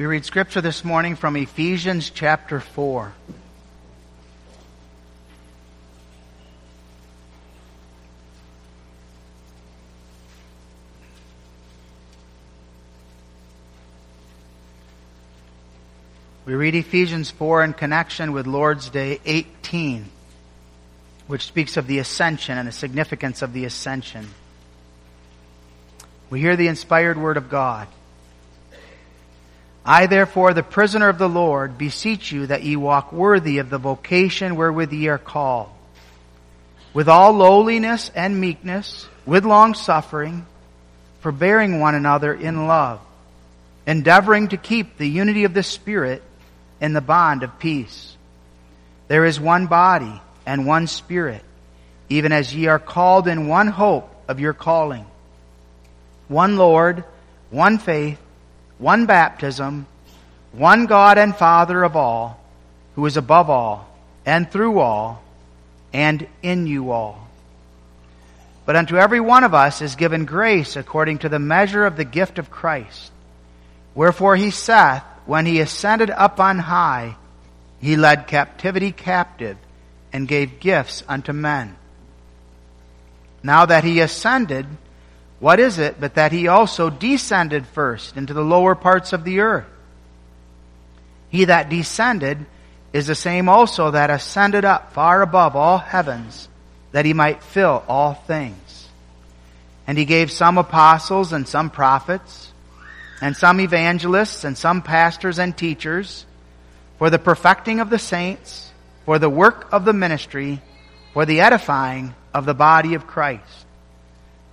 We read scripture this morning from Ephesians chapter 4. We read Ephesians 4 in connection with Lord's Day 18, which speaks of the ascension and the significance of the ascension. We hear the inspired word of God. I therefore, the prisoner of the Lord, beseech you that ye walk worthy of the vocation wherewith ye are called, with all lowliness and meekness, with long suffering, forbearing one another in love, endeavoring to keep the unity of the Spirit in the bond of peace. There is one body and one Spirit, even as ye are called in one hope of your calling one Lord, one faith, one baptism, one God and Father of all, who is above all, and through all, and in you all. But unto every one of us is given grace according to the measure of the gift of Christ. Wherefore he saith, when he ascended up on high, he led captivity captive and gave gifts unto men. Now that he ascended, what is it but that he also descended first into the lower parts of the earth? He that descended is the same also that ascended up far above all heavens, that he might fill all things. And he gave some apostles and some prophets, and some evangelists and some pastors and teachers, for the perfecting of the saints, for the work of the ministry, for the edifying of the body of Christ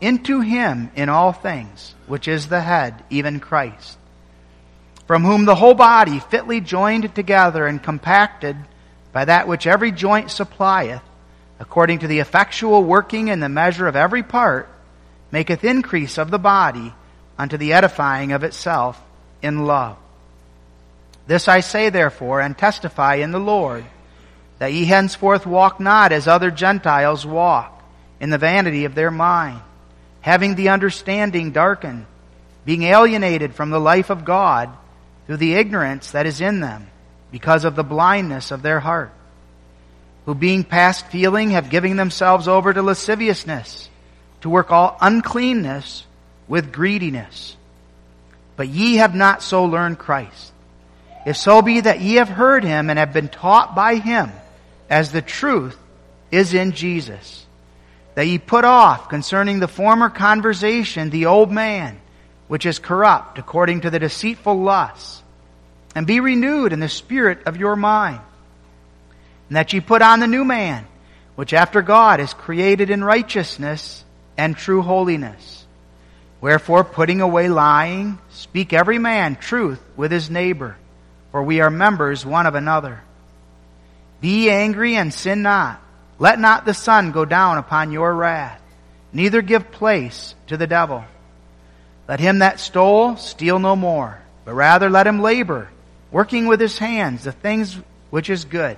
into him in all things, which is the head, even Christ, from whom the whole body, fitly joined together and compacted by that which every joint supplieth, according to the effectual working in the measure of every part, maketh increase of the body unto the edifying of itself in love. This I say therefore, and testify in the Lord, that ye henceforth walk not as other Gentiles walk, in the vanity of their mind having the understanding darkened, being alienated from the life of God through the ignorance that is in them, because of the blindness of their heart, who being past feeling have given themselves over to lasciviousness, to work all uncleanness with greediness. But ye have not so learned Christ. If so be that ye have heard him and have been taught by him, as the truth is in Jesus that ye put off concerning the former conversation the old man, which is corrupt according to the deceitful lusts, and be renewed in the spirit of your mind, and that ye put on the new man, which after God is created in righteousness and true holiness. Wherefore, putting away lying, speak every man truth with his neighbor, for we are members one of another. Be angry and sin not. Let not the sun go down upon your wrath, neither give place to the devil. Let him that stole steal no more, but rather let him labor, working with his hands the things which is good,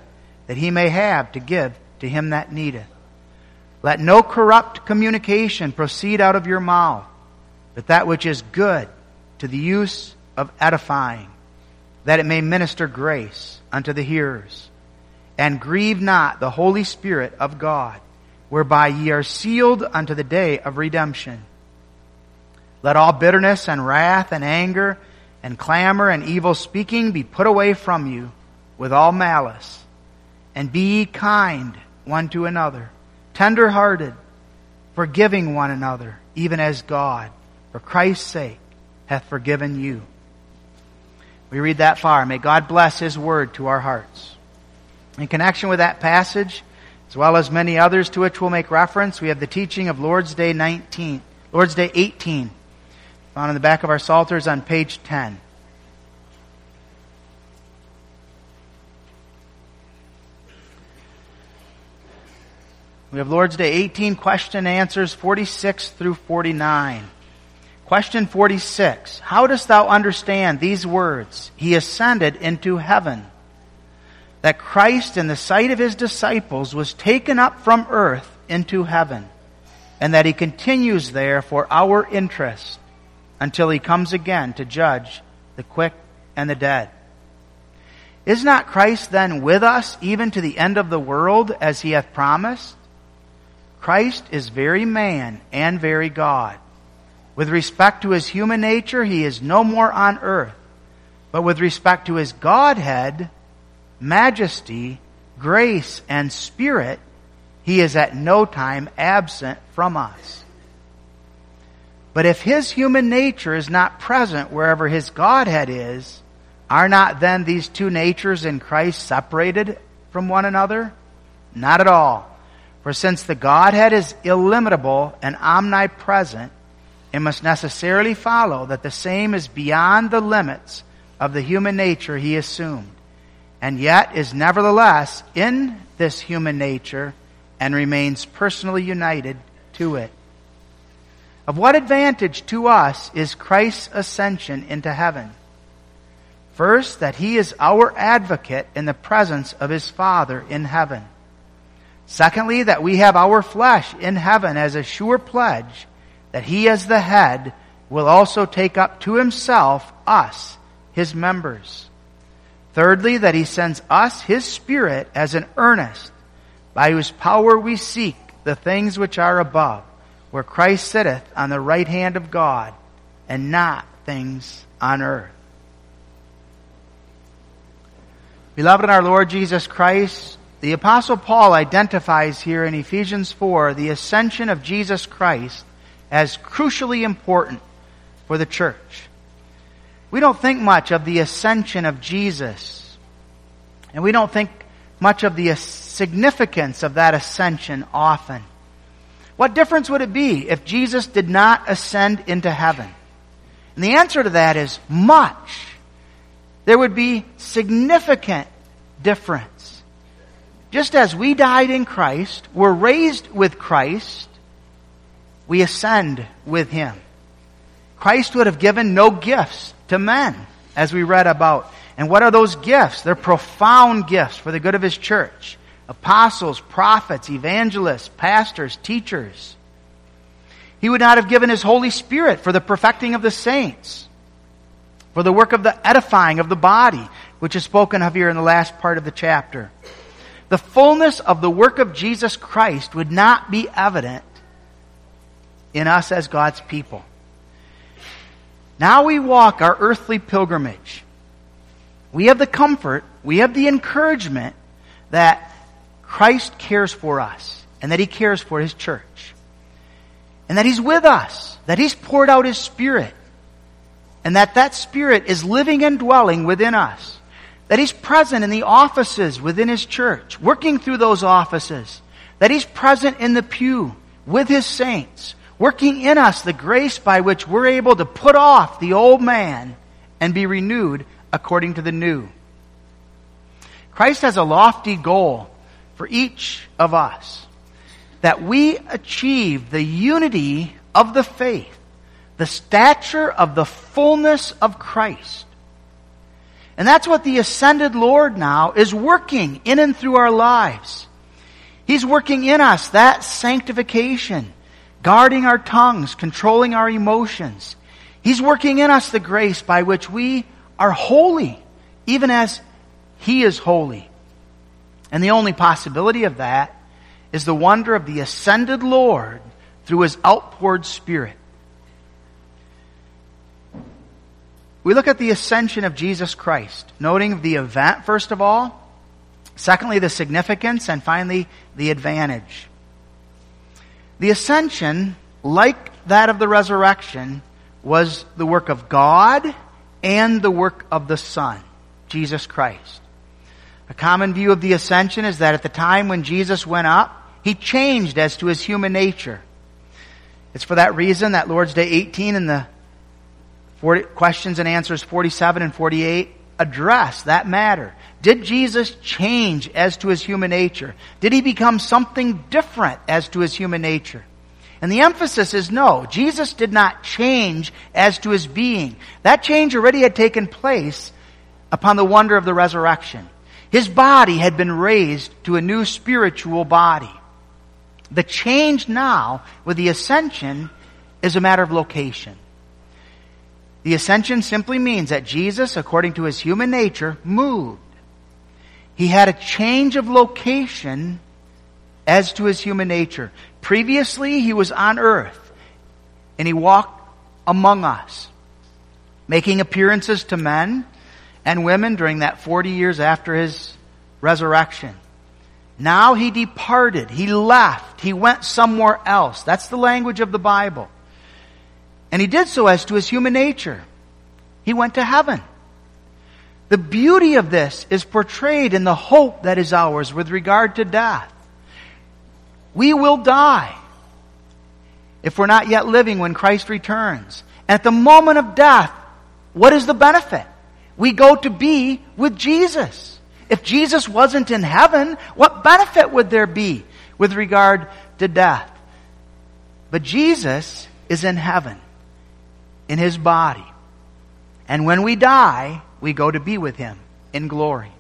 that he may have to give to him that needeth. Let no corrupt communication proceed out of your mouth, but that which is good to the use of edifying, that it may minister grace unto the hearers and grieve not the Holy Spirit of God, whereby ye are sealed unto the day of redemption. Let all bitterness and wrath and anger and clamor and evil speaking be put away from you with all malice. And be ye kind one to another, tender hearted, forgiving one another, even as God, for Christ's sake, hath forgiven you. We read that far. May God bless His word to our hearts. In connection with that passage, as well as many others to which we'll make reference, we have the teaching of Lord's Day 19, Lord's Day 18, found in the back of our psalters on page 10. We have Lord's Day 18 question answers 46 through 49. Question 46. How dost thou understand these words? He ascended into heaven. That Christ in the sight of his disciples was taken up from earth into heaven and that he continues there for our interest until he comes again to judge the quick and the dead. Is not Christ then with us even to the end of the world as he hath promised? Christ is very man and very God. With respect to his human nature, he is no more on earth. But with respect to his Godhead, majesty, grace, and spirit, he is at no time absent from us. But if his human nature is not present wherever his Godhead is, are not then these two natures in Christ separated from one another? Not at all. For since the Godhead is illimitable and omnipresent, it must necessarily follow that the same is beyond the limits of the human nature he assumed, and yet is nevertheless in this human nature and remains personally united to it. Of what advantage to us is Christ's ascension into heaven? First, that he is our advocate in the presence of his Father in heaven. Secondly, that we have our flesh in heaven as a sure pledge that he as the head will also take up to himself us, his members. Thirdly, that he sends us his spirit as an earnest by whose power we seek the things which are above, where Christ sitteth on the right hand of God, and not things on earth. Beloved in our Lord Jesus Christ, the Apostle Paul identifies here in Ephesians 4 the ascension of Jesus Christ as crucially important for the church. We don't think much of the ascension of Jesus, and we don't think much of the significance of that ascension often. What difference would it be if Jesus did not ascend into heaven? And the answer to that is much. There would be significant difference. Just as we died in Christ, were raised with Christ, we ascend with Him. Christ would have given no gifts to men, as we read about and what are those gifts? They're profound gifts for the good of His church. Apostles, prophets, evangelists, pastors, teachers. He would not have given His Holy Spirit for the perfecting of the saints, for the work of the edifying of the body, which is spoken of here in the last part of the chapter. The fullness of the work of Jesus Christ would not be evident in us as God's people. Now we walk our earthly pilgrimage we have the comfort, we have the encouragement that Christ cares for us and that He cares for His church. And that He's with us, that He's poured out His Spirit, and that that Spirit is living and dwelling within us. That He's present in the offices within His church, working through those offices. That He's present in the pew with His saints, working in us the grace by which we're able to put off the old man and be renewed according to the new. Christ has a lofty goal for each of us that we achieve the unity of the faith, the stature of the fullness of Christ. And that's what the ascended Lord now is working in and through our lives. He's working in us that sanctification, guarding our tongues, controlling our emotions. He's working in us the grace by which we are holy, even as He is holy. And the only possibility of that is the wonder of the ascended Lord through His outpoured Spirit. We look at the ascension of Jesus Christ, noting the event, first of all, secondly, the significance, and finally, the advantage. The ascension, like that of the resurrection, was the work of God and the work of the Son, Jesus Christ. A common view of the ascension is that at the time when Jesus went up, he changed as to his human nature. It's for that reason that Lord's Day 18 and the 40, questions and answers 47 and 48 address that matter. Did Jesus change as to his human nature? Did he become something different as to his human nature? And the emphasis is no, Jesus did not change as to his being. That change already had taken place upon the wonder of the resurrection. His body had been raised to a new spiritual body. The change now with the ascension is a matter of location. The ascension simply means that Jesus, according to his human nature, moved. He had a change of location as to his human nature. Previously, he was on earth and he walked among us, making appearances to men and women during that 40 years after his resurrection. Now he departed. He left. He went somewhere else. That's the language of the Bible. And he did so as to his human nature. He went to heaven. The beauty of this is portrayed in the hope that is ours with regard to death. We will die if we're not yet living when Christ returns. At the moment of death, what is the benefit? We go to be with Jesus. If Jesus wasn't in heaven, what benefit would there be with regard to death? But Jesus is in heaven, in his body. And when we die, we go to be with him in glory.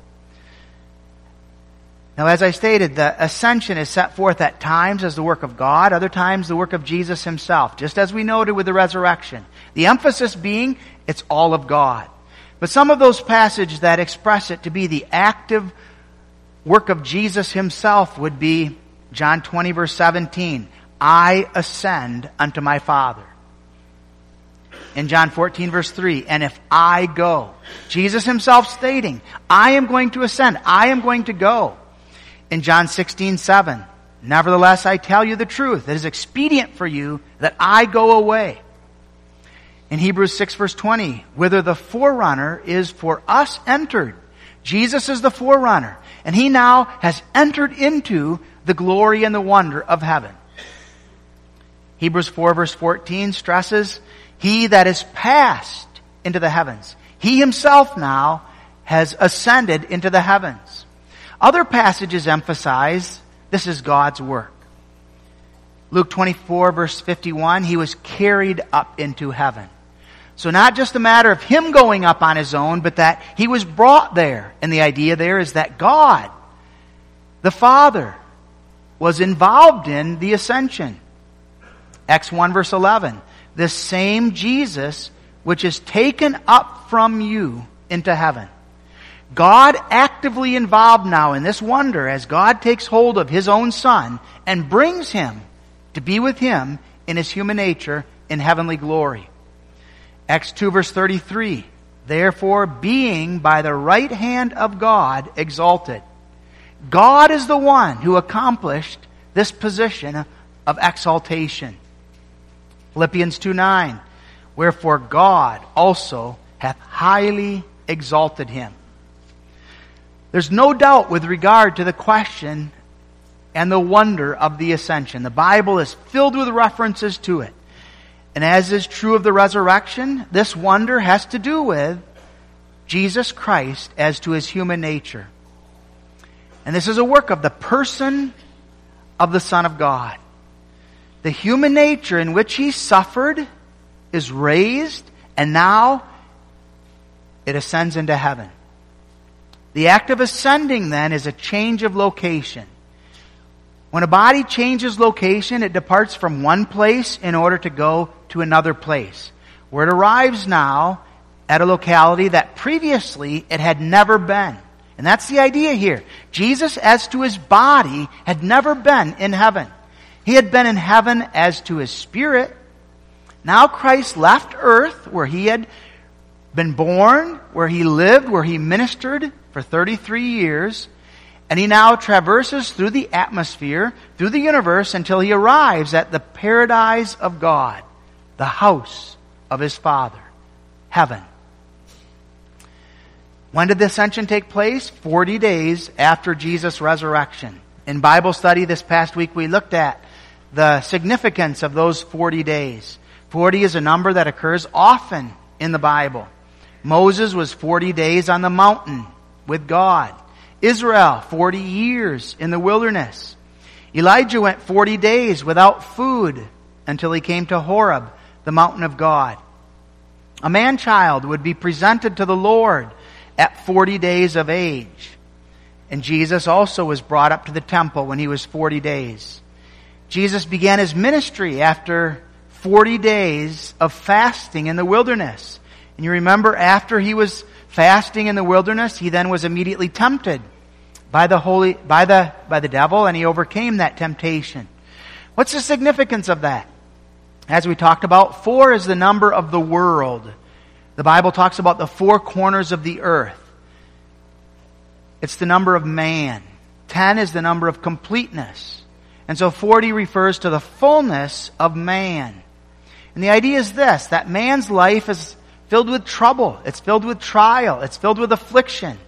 Now, as I stated, the ascension is set forth at times as the work of God, other times the work of Jesus himself, just as we noted with the resurrection. The emphasis being, it's all of God. But some of those passages that express it to be the active work of Jesus himself would be John 20 verse 17. I ascend unto my Father. In John 14 verse 3, and if I go, Jesus himself stating, I am going to ascend, I am going to go. In John 16, 7, nevertheless I tell you the truth, it is expedient for you that I go away. In Hebrews 6 verse 20, whither the forerunner is for us entered. Jesus is the forerunner, and he now has entered into the glory and the wonder of heaven. Hebrews 4 verse 14 stresses, he that is passed into the heavens. He himself now has ascended into the heavens. Other passages emphasize this is God's work. Luke 24 verse 51, he was carried up into heaven. So not just a matter of him going up on his own, but that he was brought there. And the idea there is that God, the Father, was involved in the ascension. Acts 1 verse 11. The same Jesus which is taken up from you into heaven. God actively involved now in this wonder as God takes hold of his own son and brings him to be with him in his human nature in heavenly glory. Acts 2 verse 33. Therefore, being by the right hand of God exalted. God is the one who accomplished this position of exaltation. Philippians 2 9. Wherefore God also hath highly exalted him. There's no doubt with regard to the question and the wonder of the ascension. The Bible is filled with references to it. And as is true of the resurrection, this wonder has to do with Jesus Christ as to his human nature. And this is a work of the person of the Son of God. The human nature in which he suffered is raised, and now it ascends into heaven. The act of ascending then is a change of location. When a body changes location, it departs from one place in order to go to another place, where it arrives now at a locality that previously it had never been. And that's the idea here. Jesus, as to his body, had never been in heaven. He had been in heaven as to his spirit. Now Christ left earth where he had been born, where he lived, where he ministered for 33 years, and he now traverses through the atmosphere, through the universe, until he arrives at the paradise of God, the house of his Father, heaven. When did the ascension take place? 40 days after Jesus' resurrection. In Bible study this past week, we looked at the significance of those 40 days. 40 is a number that occurs often in the Bible. Moses was 40 days on the mountain with God. Israel, 40 years in the wilderness. Elijah went 40 days without food until he came to Horeb, the mountain of God. A man child would be presented to the Lord at 40 days of age. And Jesus also was brought up to the temple when he was 40 days. Jesus began his ministry after 40 days of fasting in the wilderness. And you remember after he was fasting in the wilderness, he then was immediately tempted by the holy, by the, by the devil and he overcame that temptation. What's the significance of that? As we talked about, four is the number of the world. The Bible talks about the four corners of the earth. It's the number of man. Ten is the number of completeness. And so 40 refers to the fullness of man. And the idea is this, that man's life is filled with trouble. It's filled with trial. It's filled with affliction.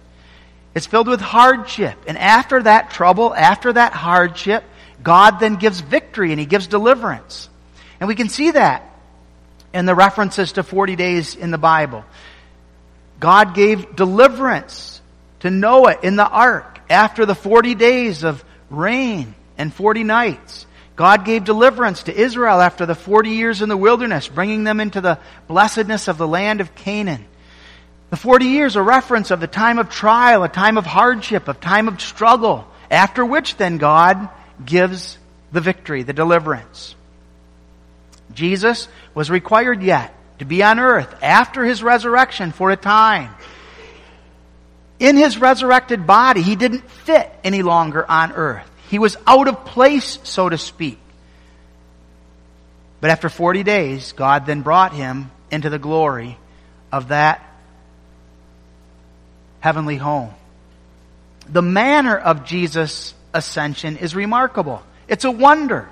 It's filled with hardship. And after that trouble, after that hardship, God then gives victory and He gives deliverance. And we can see that in the references to 40 days in the Bible. God gave deliverance to Noah in the ark after the 40 days of rain and 40 nights. God gave deliverance to Israel after the 40 years in the wilderness, bringing them into the blessedness of the land of Canaan. The 40 years, a reference of the time of trial, a time of hardship, a time of struggle, after which then God gives the victory, the deliverance. Jesus was required yet to be on earth after his resurrection for a time in his resurrected body, he didn't fit any longer on earth. He was out of place, so to speak. But after 40 days, God then brought him into the glory of that heavenly home. The manner of Jesus' ascension is remarkable. It's a wonder.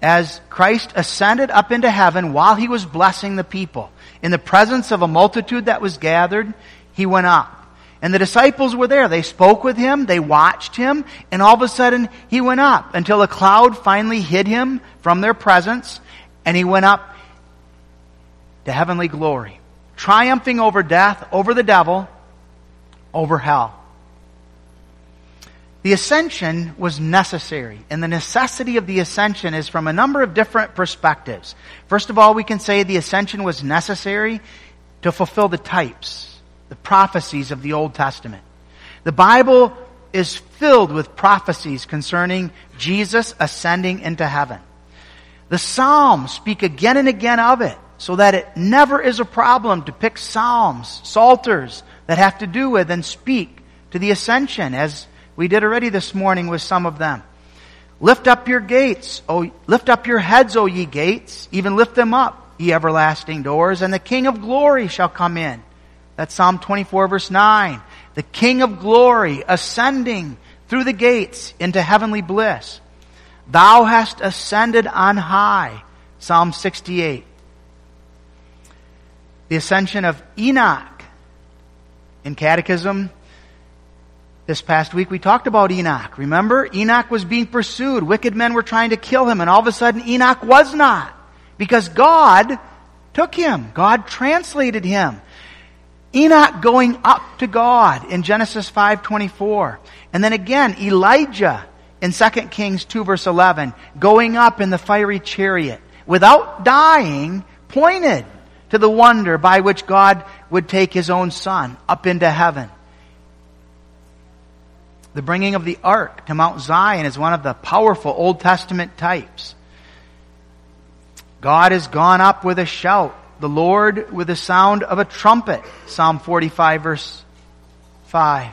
As Christ ascended up into heaven while he was blessing the people, in the presence of a multitude that was gathered, he went up. And the disciples were there. They spoke with him, they watched him, and all of a sudden he went up until a cloud finally hid him from their presence, and he went up to heavenly glory, triumphing over death, over the devil, over hell. The ascension was necessary, and the necessity of the ascension is from a number of different perspectives. First of all, we can say the ascension was necessary to fulfill the types the prophecies of the Old Testament. The Bible is filled with prophecies concerning Jesus ascending into heaven. The Psalms speak again and again of it, so that it never is a problem to pick Psalms, Psalters, that have to do with and speak to the ascension, as we did already this morning with some of them. Lift up your gates, O, lift up your heads, O ye gates, even lift them up, ye everlasting doors, and the King of glory shall come in. That's Psalm 24 verse 9. The King of glory ascending through the gates into heavenly bliss. Thou hast ascended on high. Psalm 68. The ascension of Enoch. In Catechism, this past week we talked about Enoch. Remember? Enoch was being pursued. Wicked men were trying to kill him and all of a sudden Enoch was not. Because God took him. God translated him. Enoch going up to God in Genesis 5:24. And then again Elijah in 2 Kings 2 verse 11 going up in the fiery chariot without dying pointed to the wonder by which God would take his own son up into heaven. The bringing of the ark to Mount Zion is one of the powerful Old Testament types. God has gone up with a shout the Lord with the sound of a trumpet. Psalm 45 verse 5.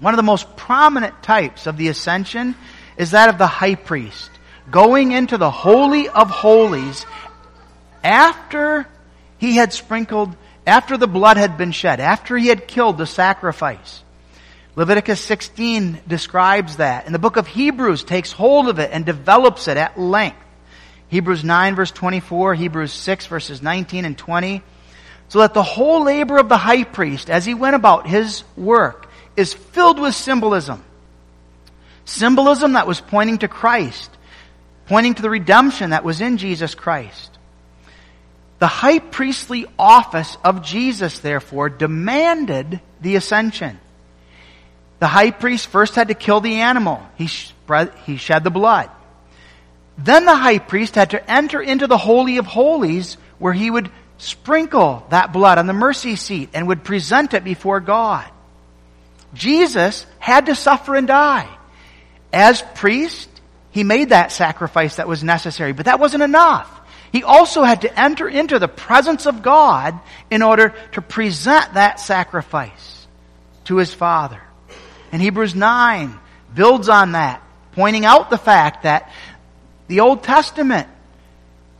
One of the most prominent types of the ascension is that of the high priest going into the holy of holies after he had sprinkled, after the blood had been shed, after he had killed the sacrifice. Leviticus 16 describes that. And the book of Hebrews takes hold of it and develops it at length. Hebrews 9 verse 24, Hebrews 6 verses 19 and 20. So that the whole labor of the high priest as he went about his work is filled with symbolism. Symbolism that was pointing to Christ, pointing to the redemption that was in Jesus Christ. The high priestly office of Jesus, therefore, demanded the ascension. The high priest first had to kill the animal. He, spread, he shed the blood. Then the high priest had to enter into the Holy of Holies where he would sprinkle that blood on the mercy seat and would present it before God. Jesus had to suffer and die. As priest, he made that sacrifice that was necessary, but that wasn't enough. He also had to enter into the presence of God in order to present that sacrifice to his Father. And Hebrews 9 builds on that, pointing out the fact that the Old Testament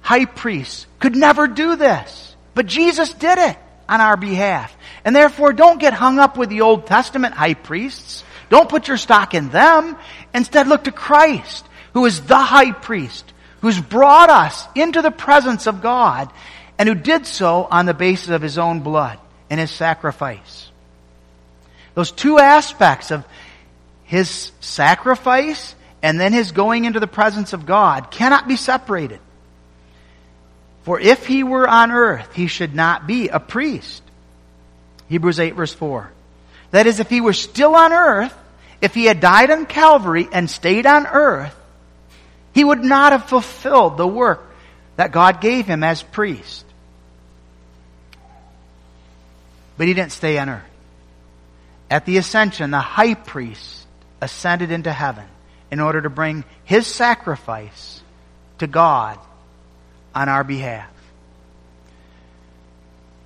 high priests could never do this. But Jesus did it on our behalf. And therefore, don't get hung up with the Old Testament high priests. Don't put your stock in them. Instead, look to Christ, who is the high priest, who's brought us into the presence of God, and who did so on the basis of his own blood and his sacrifice. Those two aspects of his sacrifice and then his going into the presence of God cannot be separated. For if he were on earth, he should not be a priest. Hebrews 8 verse 4. That is, if he were still on earth, if he had died on Calvary and stayed on earth, he would not have fulfilled the work that God gave him as priest. But he didn't stay on earth. At the ascension, the high priest ascended into heaven in order to bring his sacrifice to God on our behalf.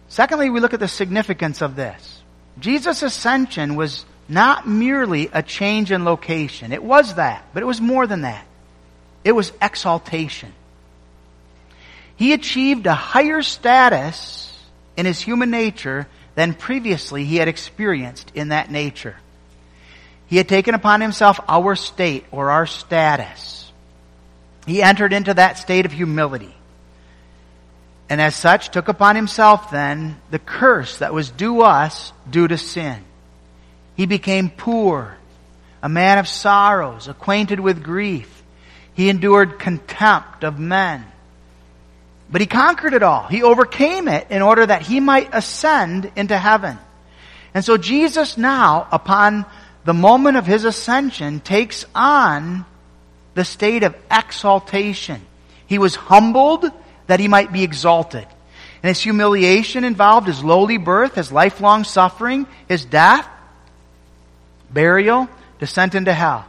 Secondly, we look at the significance of this. Jesus' ascension was not merely a change in location. It was that, but it was more than that. It was exaltation. He achieved a higher status in his human nature than previously he had experienced in that nature. He had taken upon himself our state or our status. He entered into that state of humility and as such took upon himself then the curse that was due us due to sin. He became poor, a man of sorrows, acquainted with grief. He endured contempt of men. But he conquered it all. He overcame it in order that he might ascend into heaven. And so Jesus now, upon the moment of his ascension, takes on the state of exaltation. He was humbled that he might be exalted. And his humiliation involved his lowly birth, his lifelong suffering, his death, burial, descent into hell.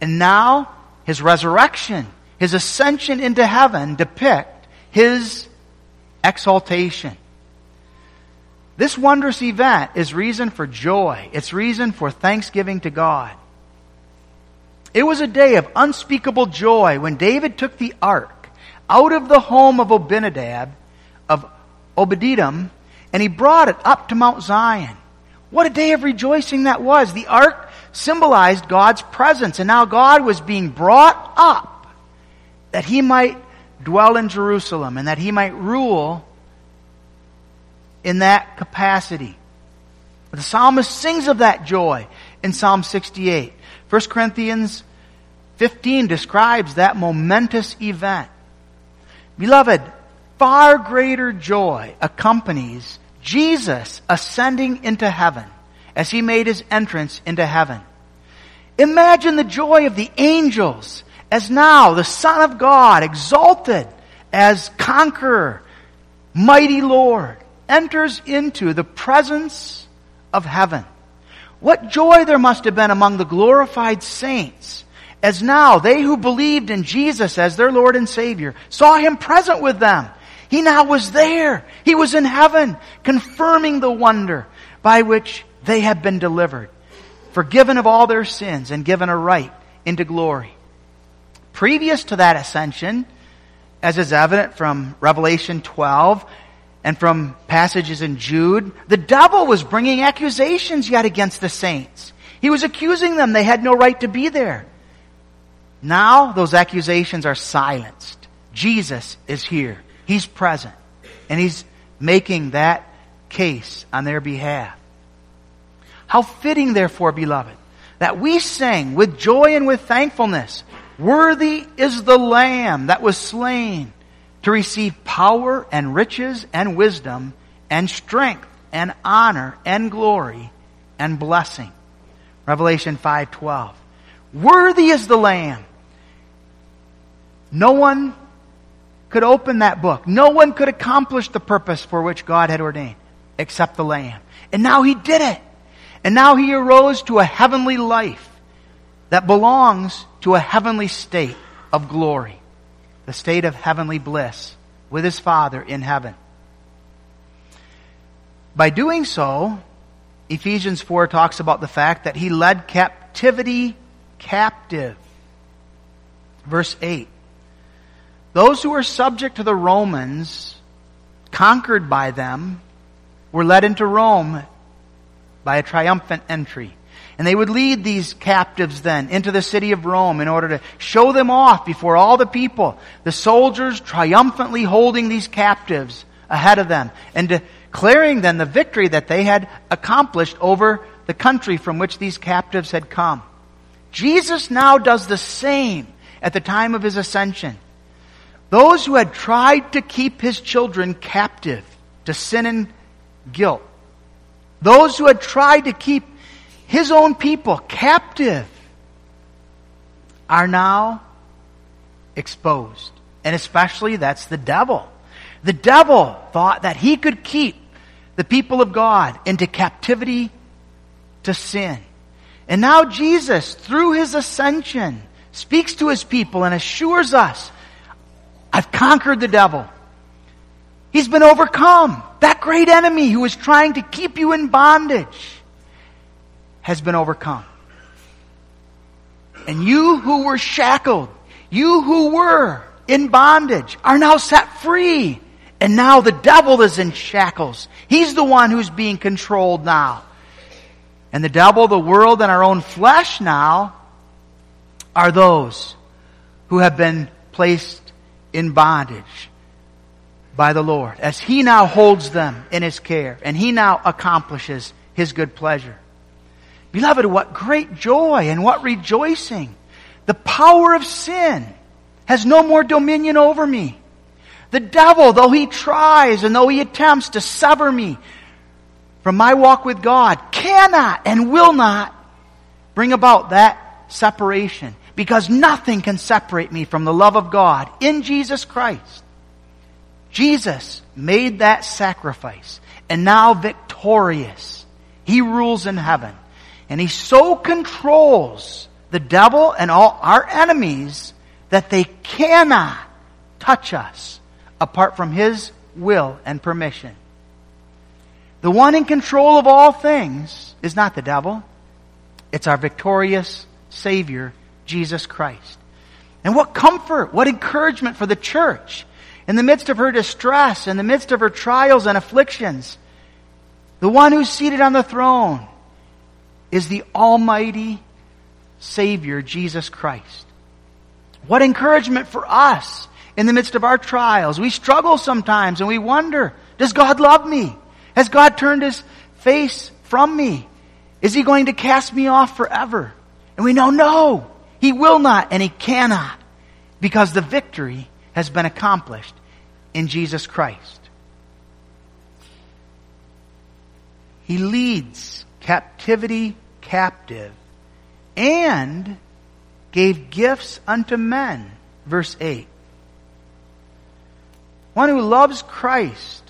And now his resurrection, his ascension into heaven depict his exaltation. This wondrous event is reason for joy. It's reason for thanksgiving to God. It was a day of unspeakable joy when David took the ark out of the home of Abinadab, of Obed-Edom, and he brought it up to Mount Zion. What a day of rejoicing that was. The ark symbolized God's presence, and now God was being brought up that he might dwell in Jerusalem and that he might rule in that capacity. The psalmist sings of that joy in Psalm 68. 1 Corinthians 15 describes that momentous event. Beloved, far greater joy accompanies Jesus ascending into heaven as he made his entrance into heaven. Imagine the joy of the angels as now the Son of God, exalted as conqueror, mighty Lord, enters into the presence of heaven. What joy there must have been among the glorified saints as now they who believed in Jesus as their Lord and Savior saw Him present with them. He now was there. He was in heaven, confirming the wonder by which they had been delivered, forgiven of all their sins and given a right into glory. Previous to that ascension, as is evident from Revelation 12 and from passages in Jude, the devil was bringing accusations yet against the saints. He was accusing them they had no right to be there. Now those accusations are silenced. Jesus is here. He's present. And he's making that case on their behalf. How fitting, therefore, beloved, that we sing with joy and with thankfulness, Worthy is the Lamb that was slain to receive power and riches and wisdom and strength and honor and glory and blessing. Revelation 5:12. Worthy is the lamb. No one could open that book. No one could accomplish the purpose for which God had ordained except the lamb. And now he did it. And now he arose to a heavenly life that belongs to a heavenly state of glory, the state of heavenly bliss with his Father in heaven. By doing so, Ephesians 4 talks about the fact that he led captivity captive. Verse 8. Those who were subject to the Romans, conquered by them, were led into Rome by a triumphant entry. And they would lead these captives then into the city of Rome in order to show them off before all the people. The soldiers triumphantly holding these captives ahead of them and declaring then the victory that they had accomplished over the country from which these captives had come. Jesus now does the same at the time of his ascension. Those who had tried to keep his children captive to sin and guilt, those who had tried to keep his own people captive are now exposed. And especially that's the devil. The devil thought that he could keep the people of God into captivity to sin. And now Jesus, through his ascension, speaks to his people and assures us, I've conquered the devil. He's been overcome. That great enemy who is trying to keep you in bondage has been overcome. And you who were shackled, you who were in bondage, are now set free. And now the devil is in shackles. He's the one who's being controlled now. And the devil, the world, and our own flesh now are those who have been placed in bondage by the Lord as He now holds them in His care and He now accomplishes His good pleasure. Beloved, what great joy and what rejoicing. The power of sin has no more dominion over me. The devil, though he tries and though he attempts to sever me from my walk with God, cannot and will not bring about that separation because nothing can separate me from the love of God in Jesus Christ. Jesus made that sacrifice and now victorious. He rules in heaven. And he so controls the devil and all our enemies that they cannot touch us apart from his will and permission. The one in control of all things is not the devil. It's our victorious Savior, Jesus Christ. And what comfort, what encouragement for the church in the midst of her distress, in the midst of her trials and afflictions. The one who's seated on the throne is the Almighty Savior, Jesus Christ. What encouragement for us in the midst of our trials. We struggle sometimes and we wonder, does God love me? Has God turned his face from me? Is he going to cast me off forever? And we know, no, he will not and he cannot because the victory has been accomplished in Jesus Christ. He leads captivity captive, and gave gifts unto men. Verse 8. One who loves Christ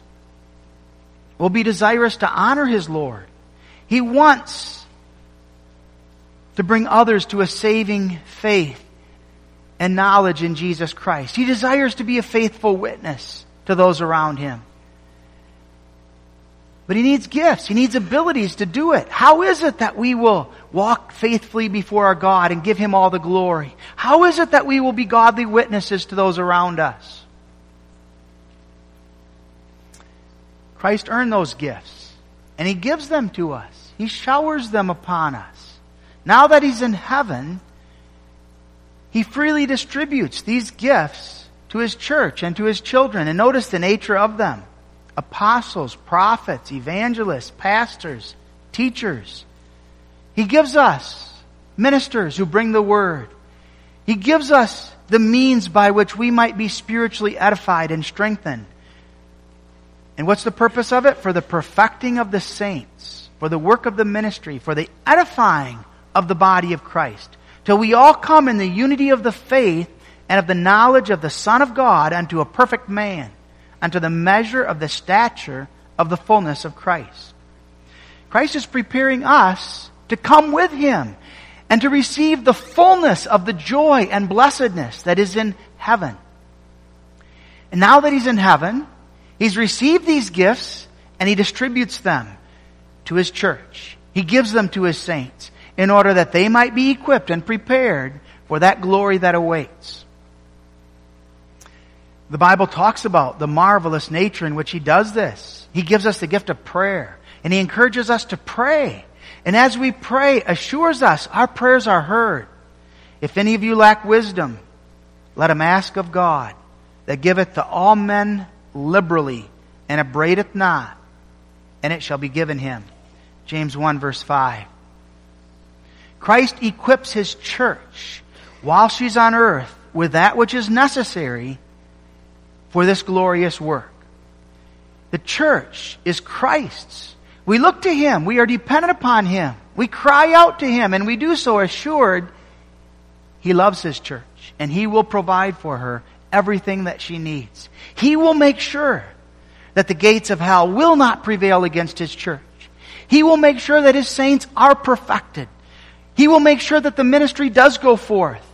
will be desirous to honor his Lord. He wants to bring others to a saving faith and knowledge in Jesus Christ. He desires to be a faithful witness to those around him. But he needs gifts. He needs abilities to do it. How is it that we will walk faithfully before our God and give him all the glory? How is it that we will be godly witnesses to those around us? Christ earned those gifts and he gives them to us. He showers them upon us. Now that he's in heaven, he freely distributes these gifts to his church and to his children. And notice the nature of them apostles, prophets, evangelists, pastors, teachers. He gives us ministers who bring the word. He gives us the means by which we might be spiritually edified and strengthened. And what's the purpose of it? For the perfecting of the saints, for the work of the ministry, for the edifying of the body of Christ, till we all come in the unity of the faith and of the knowledge of the Son of God unto a perfect man, unto the measure of the stature of the fullness of Christ. Christ is preparing us to come with Him and to receive the fullness of the joy and blessedness that is in heaven. And now that He's in heaven, He's received these gifts and He distributes them to His church. He gives them to His saints in order that they might be equipped and prepared for that glory that awaits. The Bible talks about the marvelous nature in which He does this. He gives us the gift of prayer, and He encourages us to pray. And as we pray, assures us our prayers are heard. If any of you lack wisdom, let him ask of God, that giveth to all men liberally, and upbraideth not, and it shall be given him. James 1 verse 5. Christ equips his church while she's on earth with that which is necessary for this glorious work. The church is Christ's. We look to Him. We are dependent upon Him. We cry out to Him, and we do so assured He loves His church, and He will provide for her everything that she needs. He will make sure that the gates of hell will not prevail against His church. He will make sure that His saints are perfected. He will make sure that the ministry does go forth.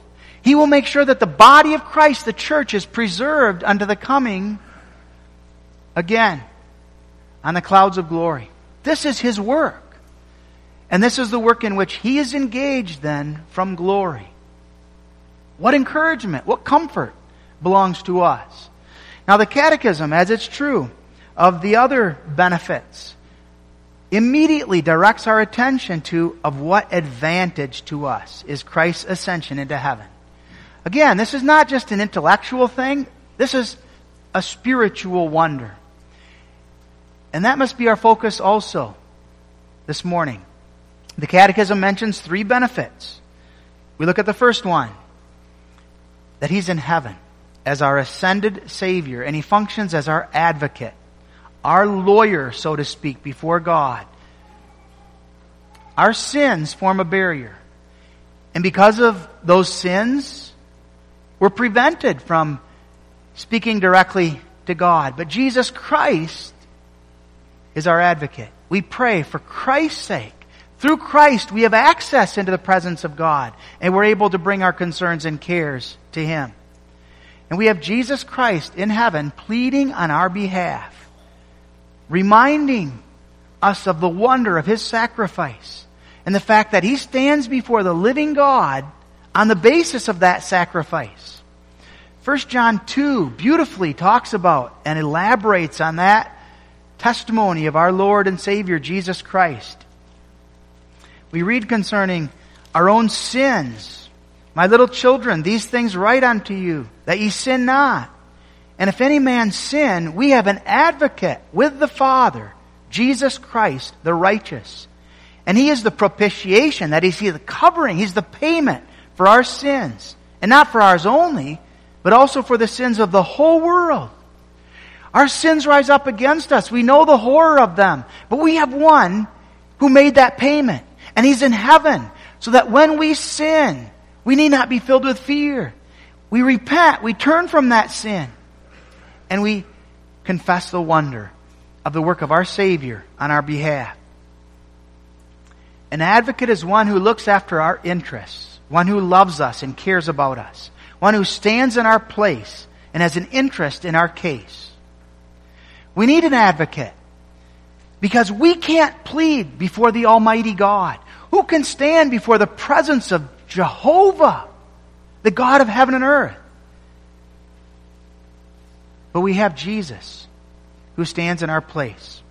He will make sure that the body of Christ, the church, is preserved unto the coming again on the clouds of glory. This is His work. And this is the work in which He is engaged then from glory. What encouragement, what comfort belongs to us. Now the catechism, as it's true of the other benefits, immediately directs our attention to of what advantage to us is Christ's ascension into heaven. Again, this is not just an intellectual thing. This is a spiritual wonder. And that must be our focus also this morning. The Catechism mentions three benefits. We look at the first one that He's in heaven as our ascended Savior, and He functions as our advocate, our lawyer, so to speak, before God. Our sins form a barrier. And because of those sins, we're prevented from speaking directly to God. But Jesus Christ is our advocate. We pray for Christ's sake. Through Christ, we have access into the presence of God, and we're able to bring our concerns and cares to Him. And we have Jesus Christ in heaven pleading on our behalf, reminding us of the wonder of His sacrifice and the fact that He stands before the living God on the basis of that sacrifice. 1 John 2 beautifully talks about and elaborates on that testimony of our Lord and Savior Jesus Christ. We read concerning our own sins. My little children, these things write unto you, that ye sin not. And if any man sin, we have an advocate with the Father, Jesus Christ, the righteous. And he is the propitiation, that is, he the covering, he's the payment for our sins, and not for ours only, but also for the sins of the whole world. Our sins rise up against us. We know the horror of them, but we have one who made that payment, and he's in heaven, so that when we sin, we need not be filled with fear. We repent, we turn from that sin, and we confess the wonder of the work of our Savior on our behalf. An advocate is one who looks after our interests one who loves us and cares about us, one who stands in our place and has an interest in our case. We need an advocate because we can't plead before the Almighty God. Who can stand before the presence of Jehovah, the God of heaven and earth? But we have Jesus who stands in our place.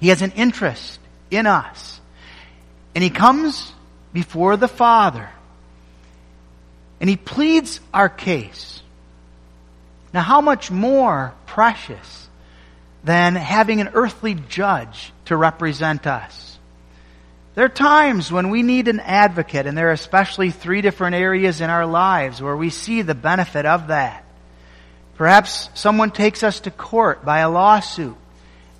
He has an interest in us. And he comes before the Father and he pleads our case. Now, how much more precious than having an earthly judge to represent us? There are times when we need an advocate, and there are especially three different areas in our lives where we see the benefit of that. Perhaps someone takes us to court by a lawsuit,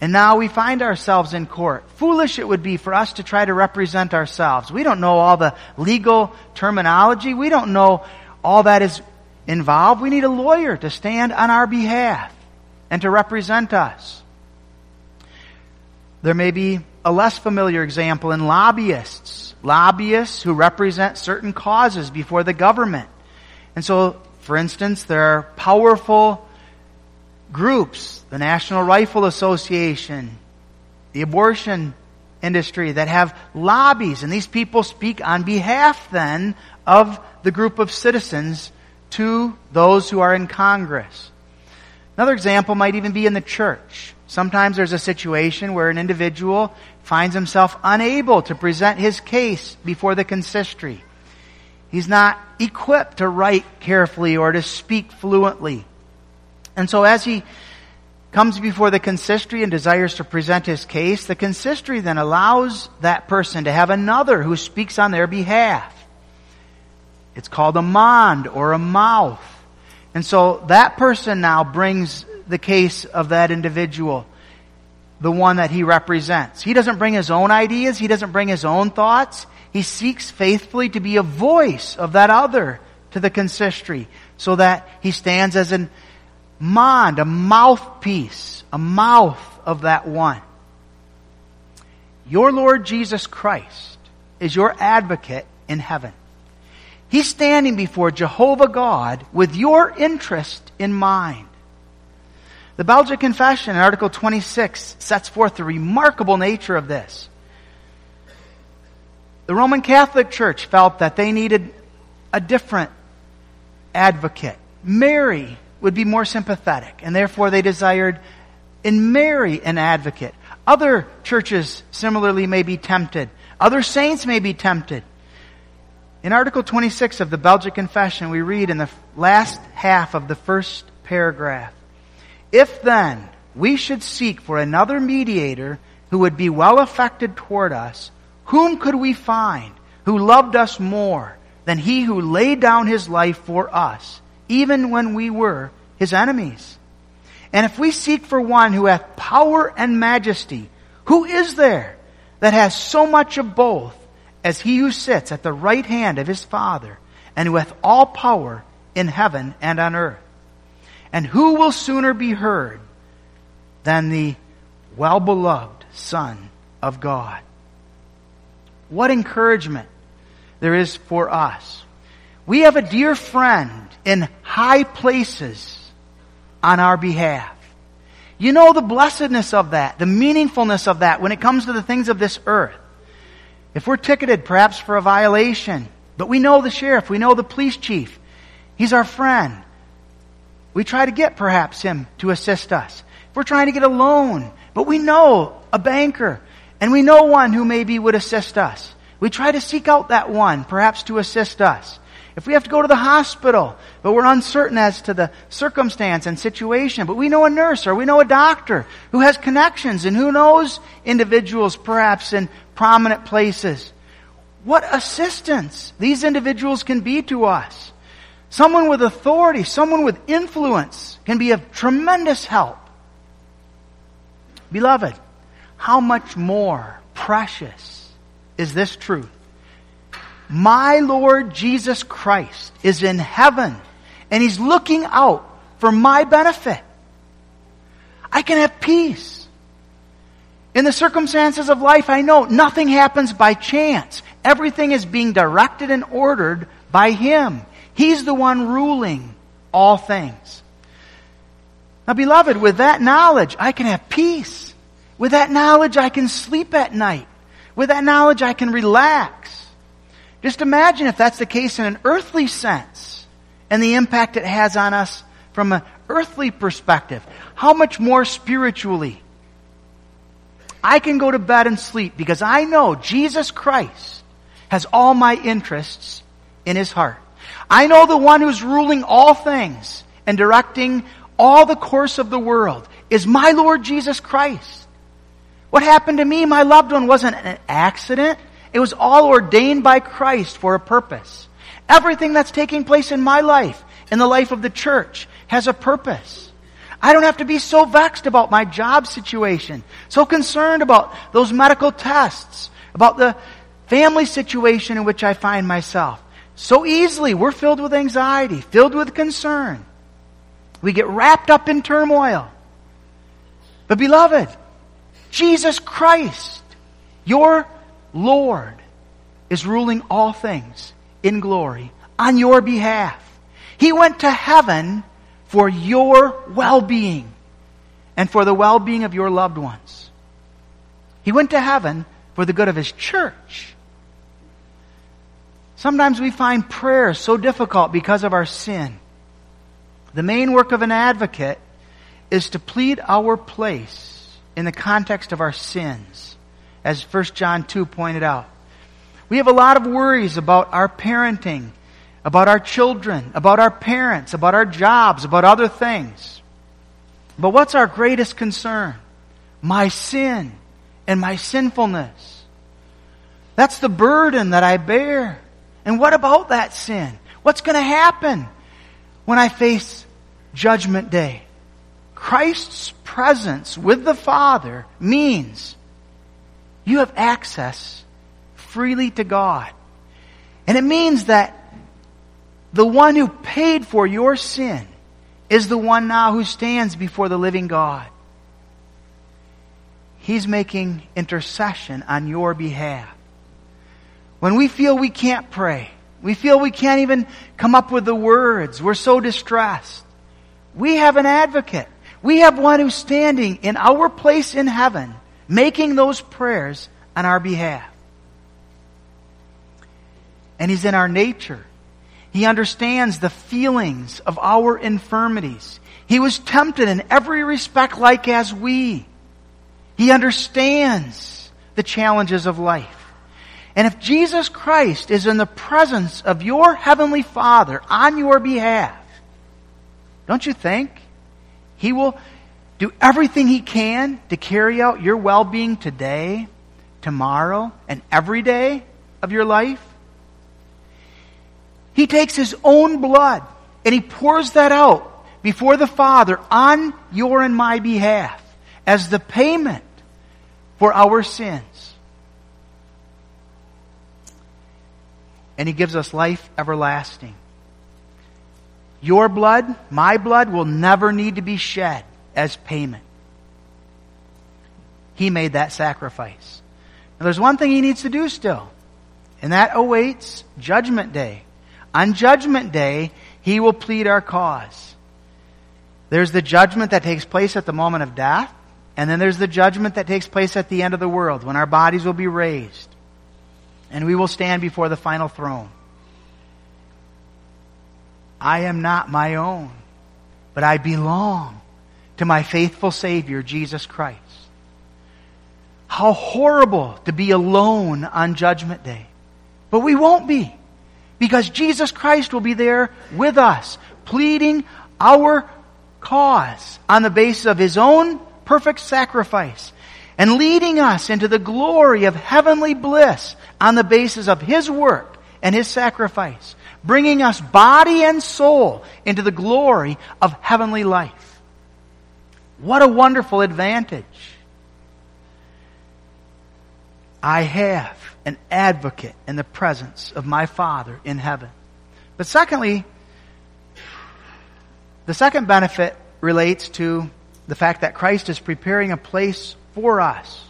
and now we find ourselves in court. Foolish it would be for us to try to represent ourselves. We don't know all the legal terminology. We don't know all that is involved. We need a lawyer to stand on our behalf and to represent us. There may be a less familiar example in lobbyists. Lobbyists who represent certain causes before the government. And so, for instance, there are powerful groups, the National Rifle Association, the abortion industry that have lobbies, and these people speak on behalf then of the group of citizens to those who are in Congress. Another example might even be in the church. Sometimes there's a situation where an individual finds himself unable to present his case before the consistory. He's not equipped to write carefully or to speak fluently. And so as he comes before the consistory and desires to present his case, the consistory then allows that person to have another who speaks on their behalf. It's called a mond or a mouth. And so that person now brings the case of that individual, the one that he represents. He doesn't bring his own ideas. He doesn't bring his own thoughts. He seeks faithfully to be a voice of that other to the consistory so that he stands as a mond, a mouthpiece, a mouth of that one. Your Lord Jesus Christ is your advocate in heaven. He's standing before Jehovah God with your interest in mind. The Belgic Confession in Article 26 sets forth the remarkable nature of this. The Roman Catholic Church felt that they needed a different advocate. Mary would be more sympathetic, and therefore they desired in Mary an advocate. Other churches similarly may be tempted. Other saints may be tempted. In Article 26 of the Belgic Confession, we read in the last half of the first paragraph If then we should seek for another mediator who would be well affected toward us, whom could we find who loved us more than he who laid down his life for us, even when we were his enemies? And if we seek for one who hath power and majesty, who is there that has so much of both? as he who sits at the right hand of his Father, and who hath all power in heaven and on earth. And who will sooner be heard than the well beloved Son of God? What encouragement there is for us. We have a dear friend in high places on our behalf. You know the blessedness of that, the meaningfulness of that when it comes to the things of this earth. If we're ticketed perhaps for a violation, but we know the sheriff, we know the police chief, he's our friend. We try to get perhaps him to assist us. If we're trying to get a loan, but we know a banker, and we know one who maybe would assist us. We try to seek out that one, perhaps to assist us. If we have to go to the hospital, but we're uncertain as to the circumstance and situation, but we know a nurse or we know a doctor who has connections and who knows individuals perhaps in prominent places. What assistance these individuals can be to us. Someone with authority, someone with influence can be of tremendous help. Beloved, how much more precious is this truth? My Lord Jesus Christ is in heaven and He's looking out for my benefit. I can have peace. In the circumstances of life, I know nothing happens by chance. Everything is being directed and ordered by Him. He's the one ruling all things. Now, beloved, with that knowledge, I can have peace. With that knowledge, I can sleep at night. With that knowledge, I can relax. Just imagine if that's the case in an earthly sense and the impact it has on us from an earthly perspective. How much more spiritually? I can go to bed and sleep because I know Jesus Christ has all my interests in his heart. I know the one who's ruling all things and directing all the course of the world is my Lord Jesus Christ. What happened to me, my loved one, wasn't an accident. It was all ordained by Christ for a purpose. Everything that's taking place in my life, in the life of the church, has a purpose. I don't have to be so vexed about my job situation, so concerned about those medical tests, about the family situation in which I find myself. So easily, we're filled with anxiety, filled with concern. We get wrapped up in turmoil. But beloved, Jesus Christ, your Lord, is ruling all things in glory on your behalf. He went to heaven for your well-being and for the well-being of your loved ones. He went to heaven for the good of His church. Sometimes we find prayer so difficult because of our sin. The main work of an advocate is to plead our place in the context of our sins, as 1 John 2 pointed out. We have a lot of worries about our parenting, about our children, about our parents, about our jobs, about other things. But what's our greatest concern? My sin and my sinfulness. That's the burden that I bear. And what about that sin? What's going to happen when I face Judgment Day? Christ's presence with the Father means you have access freely to God. And it means that the one who paid for your sin is the one now who stands before the living God. He's making intercession on your behalf. When we feel we can't pray, we feel we can't even come up with the words, we're so distressed. We have an advocate. We have one who's standing in our place in heaven, making those prayers on our behalf. And He's in our nature. He understands the feelings of our infirmities. He was tempted in every respect like as we. He understands the challenges of life. And if Jesus Christ is in the presence of your Heavenly Father on your behalf, don't you think He will do everything He can to carry out your well being today, tomorrow, and every day of your life? He takes His own blood and He pours that out before the Father on your and my behalf as the payment for our sins. And He gives us life everlasting. Your blood, my blood, will never need to be shed as payment. He made that sacrifice. Now, there's one thing He needs to do still, and that awaits Judgment Day. On Judgment Day, He will plead our cause. There's the judgment that takes place at the moment of death, and then there's the judgment that takes place at the end of the world when our bodies will be raised and we will stand before the final throne. I am not my own, but I belong to my faithful Savior, Jesus Christ. How horrible to be alone on Judgment Day. But we won't be, because Jesus Christ will be there with us, pleading our cause on the basis of His own perfect sacrifice and leading us into the glory of heavenly bliss on the basis of His work and His sacrifice, bringing us body and soul into the glory of heavenly life. What a wonderful advantage. I have an advocate in the presence of my Father in heaven. But secondly, the second benefit relates to the fact that Christ is preparing a place for us.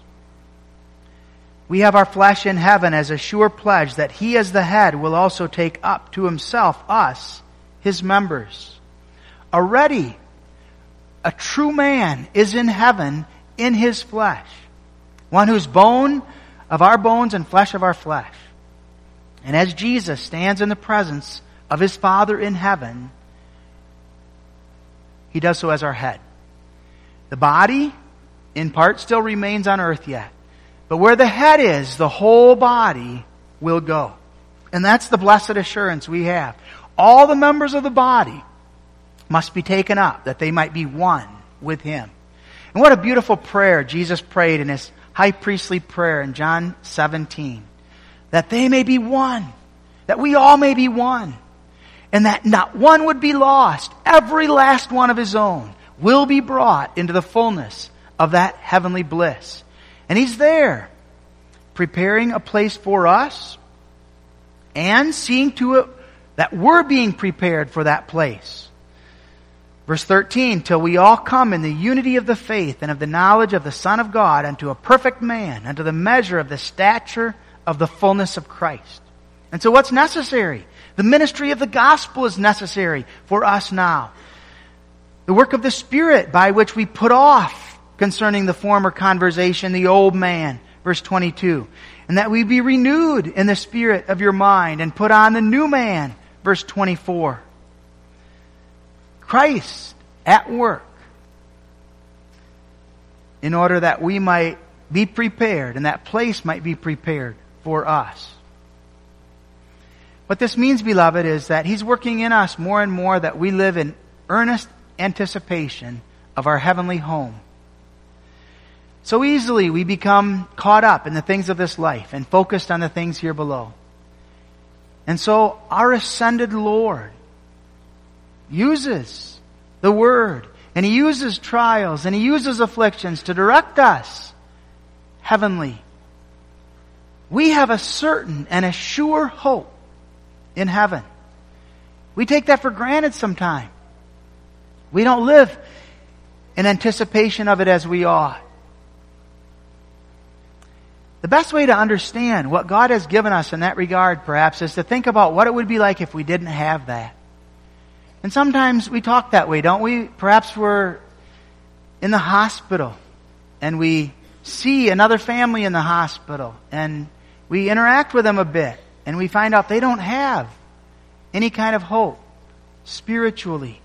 We have our flesh in heaven as a sure pledge that He as the head will also take up to Himself us, His members. Already, a true man is in heaven in His flesh. One whose bone of our bones and flesh of our flesh. And as Jesus stands in the presence of His Father in heaven, He does so as our head. The body in part still remains on earth yet. But where the head is, the whole body will go. And that's the blessed assurance we have. All the members of the body must be taken up that they might be one with Him. And what a beautiful prayer Jesus prayed in His high priestly prayer in John 17. that they may be one, that we all may be one, and that not one would be lost. Every last one of his own will be brought into the fullness of that heavenly bliss. And he's there, preparing a place for us and seeing to it that we're being prepared for that place. Verse 13, till we all come in the unity of the faith and of the knowledge of the Son of God unto a perfect man, unto the measure of the stature of the fullness of Christ. And so what's necessary? The ministry of the gospel is necessary for us now. The work of the Spirit by which we put off concerning the former conversation, the old man, verse 22. And that we be renewed in the spirit of your mind and put on the new man, verse 24. Christ at work in order that we might be prepared and that place might be prepared for us. What this means, beloved, is that He's working in us more and more that we live in earnest anticipation of our heavenly home. So easily we become caught up in the things of this life and focused on the things here below. And so our ascended Lord uses the Word and He uses trials and He uses afflictions to direct us heavenly. We have a certain and a sure hope in heaven. We take that for granted sometimes. We don't live in anticipation of it as we ought. The best way to understand what God has given us in that regard, perhaps, is to think about what it would be like if we didn't have that. And sometimes we talk that way, don't we? Perhaps we're in the hospital and we see another family in the hospital and we interact with them a bit and we find out they don't have any kind of hope spiritually.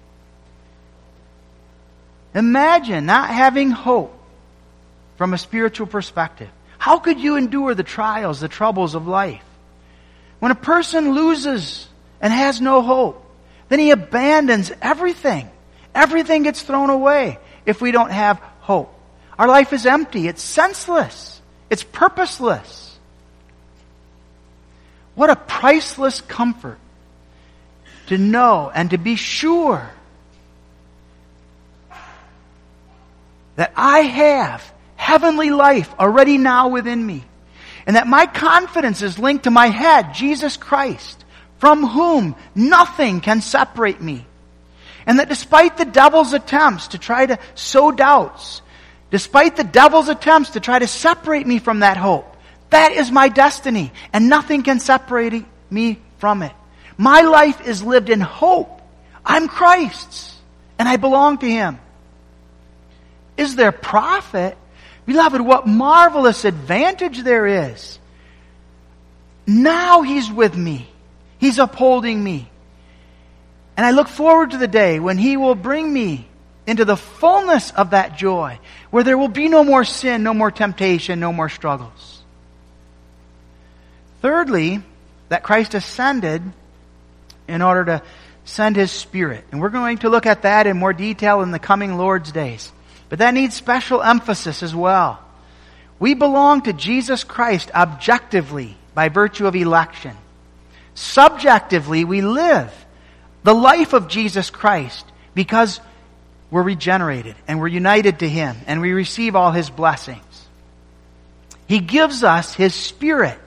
Imagine not having hope from a spiritual perspective. How could you endure the trials, the troubles of life? When a person loses and has no hope, then he abandons everything. Everything gets thrown away if we don't have hope. Our life is empty. It's senseless. It's purposeless. What a priceless comfort to know and to be sure that I have heavenly life already now within me. And that my confidence is linked to my head, Jesus Christ, from whom nothing can separate me. And that despite the devil's attempts to try to sow doubts, despite the devil's attempts to try to separate me from that hope, that is my destiny, and nothing can separate me from it. My life is lived in hope. I'm Christ's, and I belong to Him. Is there profit Beloved, what marvelous advantage there is. Now He's with me. He's upholding me. And I look forward to the day when He will bring me into the fullness of that joy, where there will be no more sin, no more temptation, no more struggles. Thirdly, that Christ ascended in order to send His Spirit. And we're going to look at that in more detail in the coming Lord's days. But that needs special emphasis as well. We belong to Jesus Christ objectively by virtue of election. Subjectively, we live the life of Jesus Christ because we're regenerated and we're united to Him and we receive all His blessings. He gives us His Spirit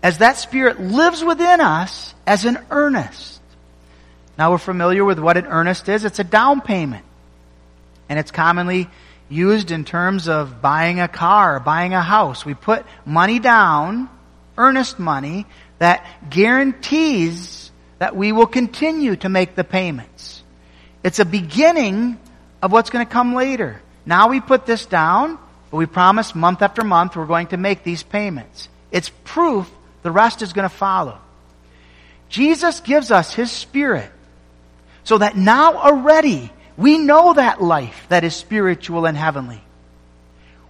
as that Spirit lives within us as an earnest. Now we're familiar with what an earnest is. It's a down payment. And it's commonly used in terms of buying a car, buying a house. We put money down, earnest money, that guarantees that we will continue to make the payments. It's a beginning of what's going to come later. Now we put this down, but we promise month after month we're going to make these payments. It's proof the rest is going to follow. Jesus gives us His Spirit so that now already we know that life that is spiritual and heavenly.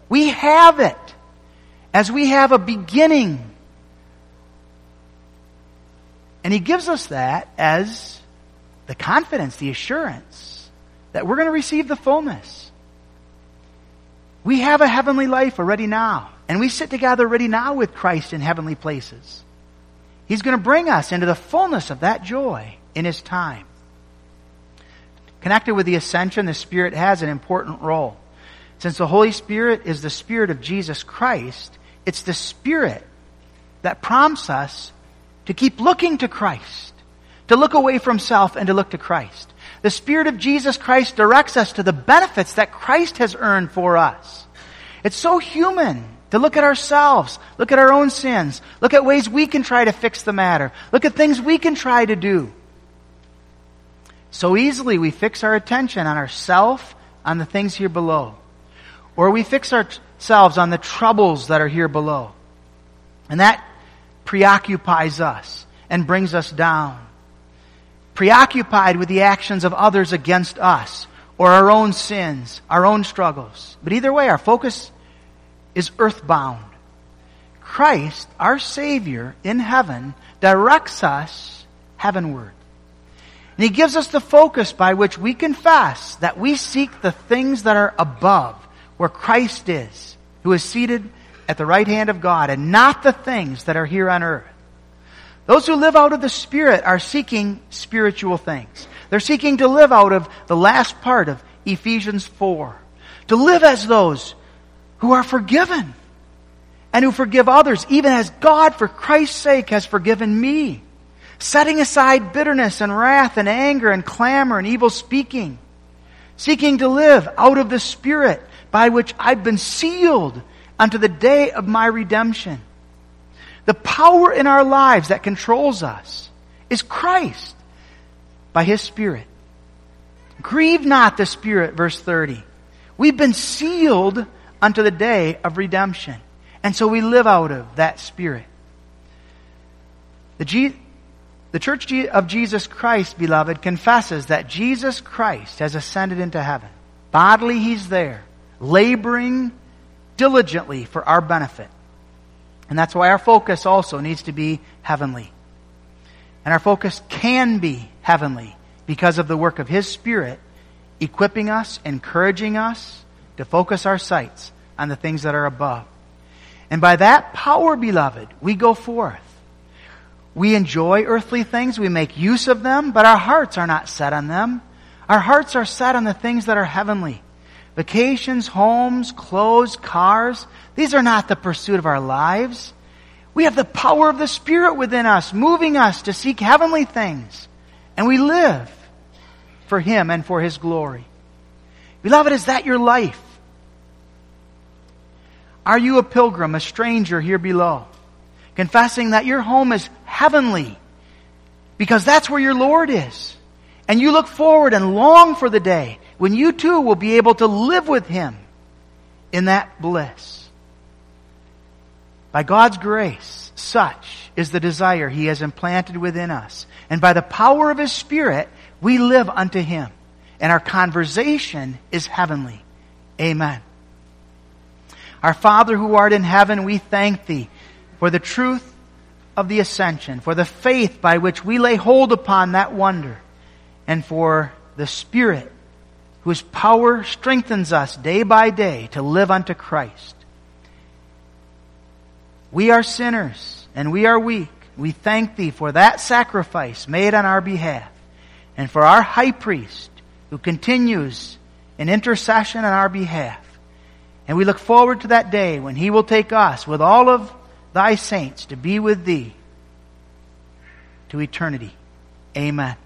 We have it as we have a beginning. And He gives us that as the confidence, the assurance that we're going to receive the fullness. We have a heavenly life already now. And we sit together already now with Christ in heavenly places. He's going to bring us into the fullness of that joy in His time. Connected with the ascension, the Spirit has an important role. Since the Holy Spirit is the Spirit of Jesus Christ, it's the Spirit that prompts us to keep looking to Christ, to look away from self and to look to Christ. The Spirit of Jesus Christ directs us to the benefits that Christ has earned for us. It's so human to look at ourselves, look at our own sins, look at ways we can try to fix the matter, look at things we can try to do. So easily we fix our attention on ourself, on the things here below. Or we fix ourselves on the troubles that are here below. And that preoccupies us and brings us down. Preoccupied with the actions of others against us or our own sins, our own struggles. But either way, our focus is earthbound. Christ, our Savior in heaven, directs us heavenward. And He gives us the focus by which we confess that we seek the things that are above, where Christ is, who is seated at the right hand of God, and not the things that are here on earth. Those who live out of the Spirit are seeking spiritual things. They're seeking to live out of the last part of Ephesians 4. To live as those who are forgiven and who forgive others, even as God, for Christ's sake, has forgiven me. Setting aside bitterness and wrath and anger and clamor and evil speaking. Seeking to live out of the Spirit by which I've been sealed unto the day of my redemption. The power in our lives that controls us is Christ by His Spirit. Grieve not the Spirit, verse 30. We've been sealed unto the day of redemption. And so we live out of that Spirit. The, G- the Church of Jesus Christ, beloved, confesses that Jesus Christ has ascended into heaven. Bodily, He's there, laboring diligently for our benefit. And that's why our focus also needs to be heavenly. And our focus can be heavenly because of the work of His Spirit equipping us, encouraging us, to focus our sights on the things that are above. And by that power, beloved, we go forth. We enjoy earthly things, we make use of them, but our hearts are not set on them. Our hearts are set on the things that are heavenly. Vacations, homes, clothes, cars, these are not the pursuit of our lives. We have the power of the Spirit within us, moving us to seek heavenly things. And we live for Him and for His glory. Beloved, is that your life? Are you a pilgrim, a stranger here below? Confessing that your home is heavenly because that's where your Lord is. And you look forward and long for the day when you too will be able to live with Him in that bliss. By God's grace, such is the desire He has implanted within us. And by the power of His Spirit, we live unto Him. And our conversation is heavenly. Amen. Our Father who art in heaven, we thank thee for the truth of the ascension, for the faith by which we lay hold upon that wonder, and for the Spirit whose power strengthens us day by day to live unto Christ. We are sinners and we are weak. We thank thee for that sacrifice made on our behalf and for our high priest who continues in intercession on our behalf. And we look forward to that day when He will take us with all of Thy saints to be with Thee to eternity. Amen.